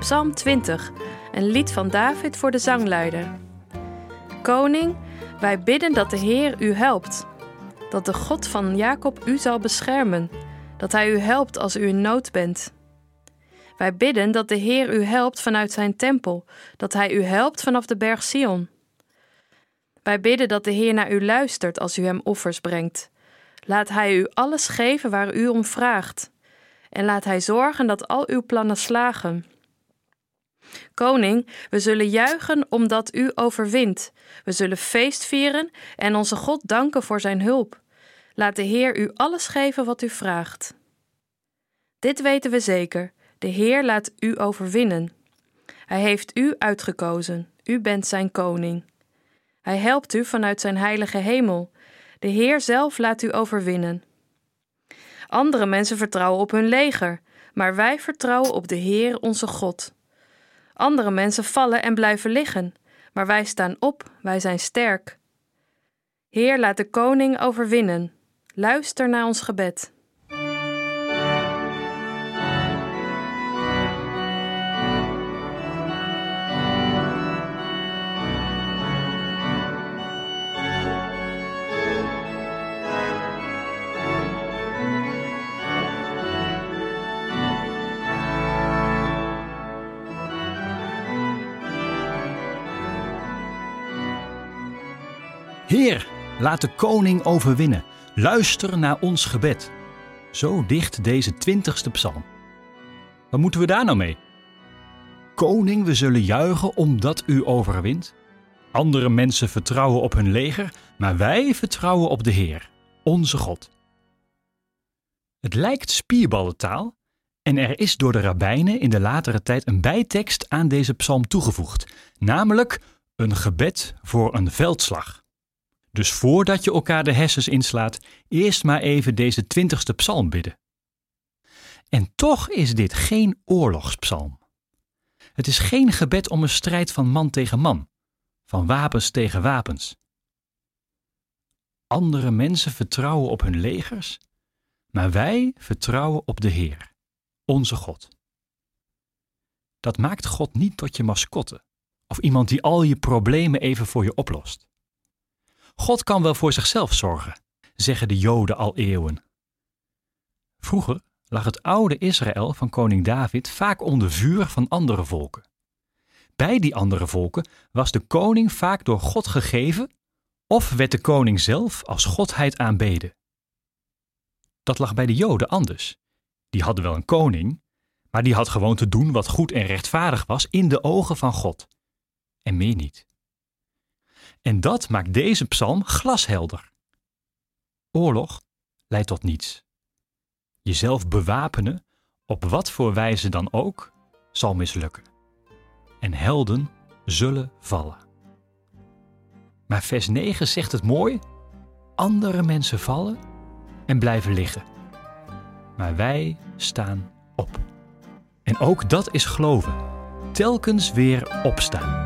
Psalm 20, een lied van David voor de zangleider. Koning, wij bidden dat de Heer u helpt, dat de God van Jacob u zal beschermen, dat hij u helpt als u in nood bent. Wij bidden dat de Heer u helpt vanuit zijn tempel, dat hij u helpt vanaf de berg Sion. Wij bidden dat de Heer naar u luistert als u hem offers brengt. Laat hij u alles geven waar u om vraagt. En laat hij zorgen dat al uw plannen slagen. Koning, we zullen juichen omdat u overwint. We zullen feest vieren en onze God danken voor zijn hulp. Laat de Heer u alles geven wat u vraagt. Dit weten we zeker: de Heer laat u overwinnen. Hij heeft u uitgekozen, u bent zijn koning. Hij helpt u vanuit zijn heilige hemel. De Heer zelf laat u overwinnen. Andere mensen vertrouwen op hun leger, maar wij vertrouwen op de Heer onze God. Andere mensen vallen en blijven liggen, maar wij staan op, wij zijn sterk. Heer, laat de koning overwinnen. Luister naar ons gebed. Heer, laat de koning overwinnen. Luister naar ons gebed. Zo dicht deze twintigste psalm. Wat moeten we daar nou mee? Koning, we zullen juichen omdat u overwint. Andere mensen vertrouwen op hun leger, maar wij vertrouwen op de Heer, onze God. Het lijkt spierballentaal en er is door de rabbijnen in de latere tijd een bijtekst aan deze psalm toegevoegd, namelijk een gebed voor een veldslag. Dus voordat je elkaar de hersens inslaat, eerst maar even deze twintigste psalm bidden. En toch is dit geen oorlogspsalm. Het is geen gebed om een strijd van man tegen man, van wapens tegen wapens. Andere mensen vertrouwen op hun legers, maar wij vertrouwen op de Heer, onze God. Dat maakt God niet tot je mascotte of iemand die al je problemen even voor je oplost. God kan wel voor zichzelf zorgen, zeggen de Joden al eeuwen. Vroeger lag het oude Israël van koning David vaak onder vuur van andere volken. Bij die andere volken was de koning vaak door God gegeven, of werd de koning zelf als godheid aanbeden. Dat lag bij de Joden anders. Die hadden wel een koning, maar die had gewoon te doen wat goed en rechtvaardig was in de ogen van God. En meer niet. En dat maakt deze psalm glashelder. Oorlog leidt tot niets. Jezelf bewapenen, op wat voor wijze dan ook, zal mislukken. En helden zullen vallen. Maar vers 9 zegt het mooi: andere mensen vallen en blijven liggen. Maar wij staan op. En ook dat is geloven. Telkens weer opstaan.